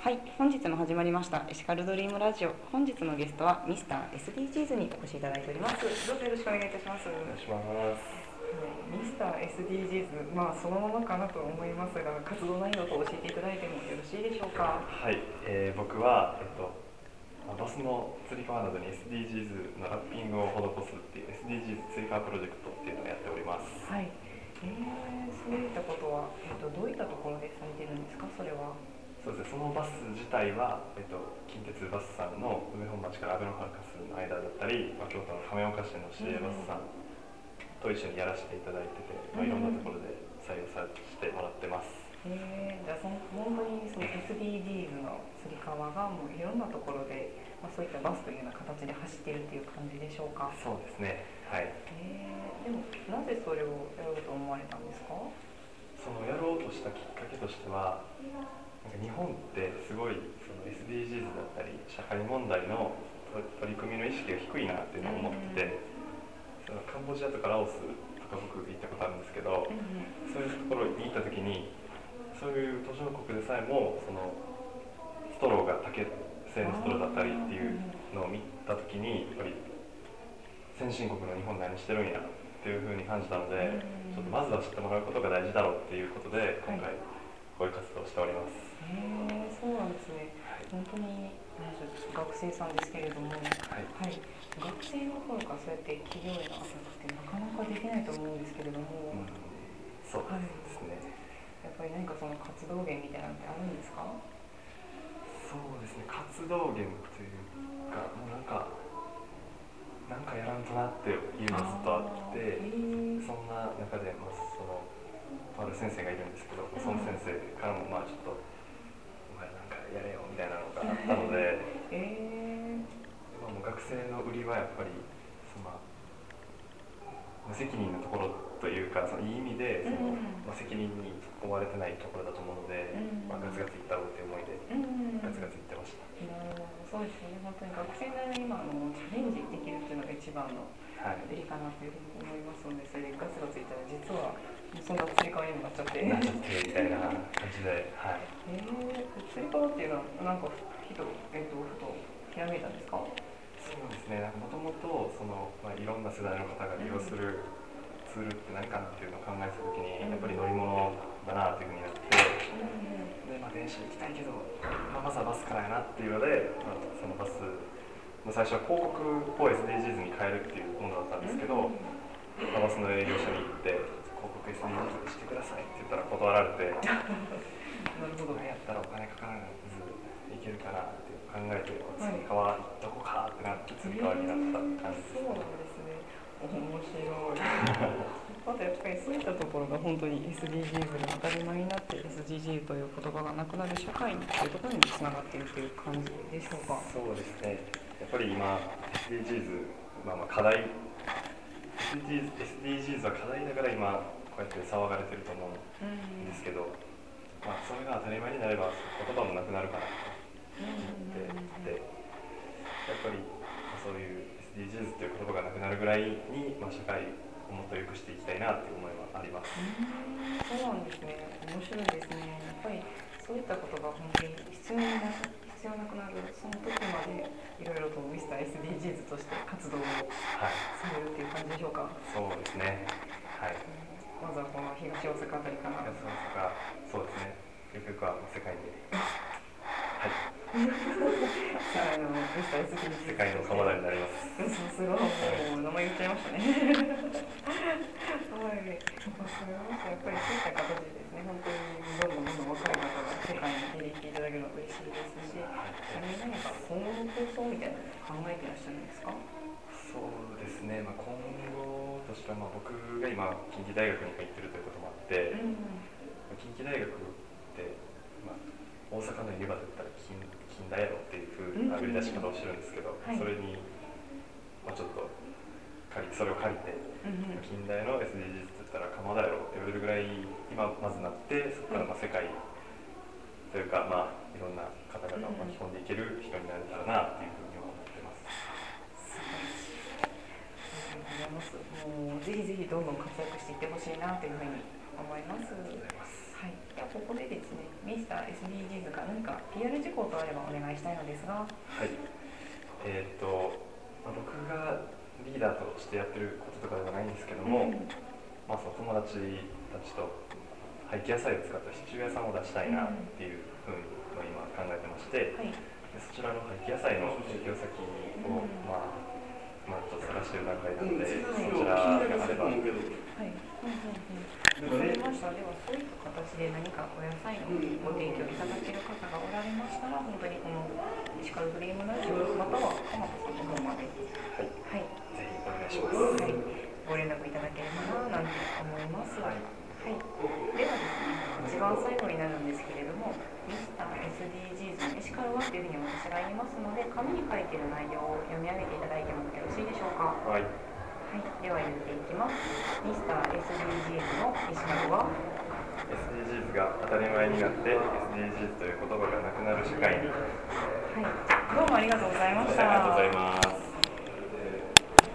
はい、本日も始まりましたエシカルドリームラジオ。本日のゲストはミスター SDGs にお越しいただいております。どうぞよろしくお願いいたします。お願いします。ミスター SDGs、まあそのままかなと思いますが、活動内容と教えていただいてもよろしいでしょうか？はい、えー僕は、えっと、まあバスのつり革などに SDGs のラッピングを施すっていう SDGs つり革プロジェクトっていうのをやっております。はい。えー、そういったことは、えっとどういったところでされてるんですか？それは。そうですね、そのバス自体は、えっと、近鉄バスさんの梅本町からアベノハルカスの間だったり、まあ、京都の亀岡市の市営バスさんと一緒にやらせていただいてて、まあ、いろんなところで採用させてもらってます。えー、じゃあその本当にその SDGs のつり革がもういろんなところで、まあ、そういったバスというような形で走っているっていう感じでしょうか？そうですね、はい。えー、でもなぜそれをやろうと思われたんですか？そのやろうとしたきっかけとしては日本ってすごいその SDGs だったり社会問題の取り組みの意識が低いなっていうのを思ってて、そのカンボジアとかラオスとか僕行ったことあるんですけど、そういうところに行った時にそういう途上国でさえもそのストローが竹製のストローだったりっていうのを見た時にやっぱり先進国の日本何してるんやっていうふうに感じたので、ちょっとまずは知ってもらうことが大事だろうっていうことで今回こういう活動をしております。へえー、そうなんですね。はい本当に学生さんですけれども、はい、はい学生の頃からそうやって企業へのアプローチってなかなかできないと思うんですけれども、うんそうですね。やっぱり何かその活動源みたいなのってあるんですか？そうですね。活動源というかもうなんかなんかやらんとなっていうのがずっとあって。そんな中で、まあ、そのとある先生がいるんですけど、その先生からもまあちょっとお前なんかやれよみたいなのがあったので、えー、まあ、もう学生の売りはやっぱりその無責任なところというかそのいい意味でその、うんまあ、責任に追われてないところだと思うので、うん。まあ、ガツガツいったろうという思いでうん、ガツガツいってました。そうですよね。本当に学生なりに今あのチャレンジできるっていうのが一番のはい。売りかなというふうに思いますので、それでガツガツいったら実はそんな釣り革にもなっちゃって。なっちゃってみたいな感じで、はい。えー、釣り革っていうのはなんかふとえっ、とふとひらめいたんですか？そうですね、もともとその、まあ、いろんな世代の方が利用するツールって何かなっていうのを考えたときに、やっぱり乗り物だなっていうふうになって、でまあ、電車行きたいけど、まあ、まずはバスからやなっていうので、まあ、そのバスの最初は広告を SDGs に変えるっていうものだったんですけど、まあバスの営業所に行って、広告 SDGs してくださいって言ったら断られて、なるほど。やったらお金かからずいけるかなって考えて、つり革どこかってなって、つり革になった感じですそうなんですね。面白い。あとやっぱりそういったところが本当に SDGs が当たり前になって SDGs という言葉がなくなる社会にというところにもつながっているという感じでしょうか？そうですね。やっぱり今 SDGs まあまあ課題 SDGs, SDGs は課題だから今こうやって騒がれてると思うんですけど、まあそれが当たり前になれば言葉もなくなるかなと思ってて、やっぱりまあそういう SDGs という言葉がなくなるぐらいにまあ社会をもっと良くしていきたいなっていう思いはあります。そうなんですね。面白いですね。やっぱりそういったことが本当に必要にな必要なくなるその時までいろいろとミスター SDGs として活動をはい。されるっていう感じでしょうか？そうですね。はい。まずはこの東大阪あたりから。安田とかそうですね。ゆくゆくは世界で。はい。さあ、あの、ミスター SDGs 世界の鎌田になります。さすがもう名前言っちゃいましたね。はい、わかりました。やっぱりそういった形でですね、本当にどんどんどんどん若い方が世界に出てきていただけるのが嬉しいですし、それに何か今後の構想みたいなのを考えていらっしゃるんですか。そうですね。まあ今後としてはまあ僕が今近畿大学に入ってるということもあって、うん、近畿大学ってまあ大阪のユニバだったら近近代やろっていう風な売り出し方をしてるんですけど、はいそれにまあちょっと借りそれを借りて。うん、うん、近代の SDGs って言ったら鎌田やろって言われるぐらい今まずなってそこからまあ世界というかまあいろんな方々を巻き込んでいける人になれたらなっていうふうに思ってます。うございます。もうぜひぜひどんどん活躍していってほしいなというふうに思います。ここでですね、ミスター SDGs が何か PR 事項ればお願いしたいのですが。はい。えーっと、まあ、僕がリーダーとしてやってることとかではないんですけども、まあその友達たちと廃棄野菜を使ったシチュー屋さんを出したいなっていうふうに今考えてまして、はい。でそちらの廃棄野菜の提供先を、まあ、まあ、ちょっと探してる段階なので、そちらがあれば、はい。わかりました。ではそういった形で何かお野菜のご提供いただける方がおられましたら、本当にこの石川ドリームラジオまたは鎌田さんの方まで、はい、はい、ぜひお願いします。はい、ご連絡いただければななんて思います。ははいい。ではですね、一番最後になるんですけれども、ミスター SDGs のエシカルはというふうに私が言いますので、紙に書いている内容を読み上げていただいてもよろしいでしょうか？はい、はい、では言っていきます。ミスター SDGs の石川は？SDGs が当たり前になって SDGs という言葉がなくなる社会に。はい、どうもありがとうございました。ありがとうございます。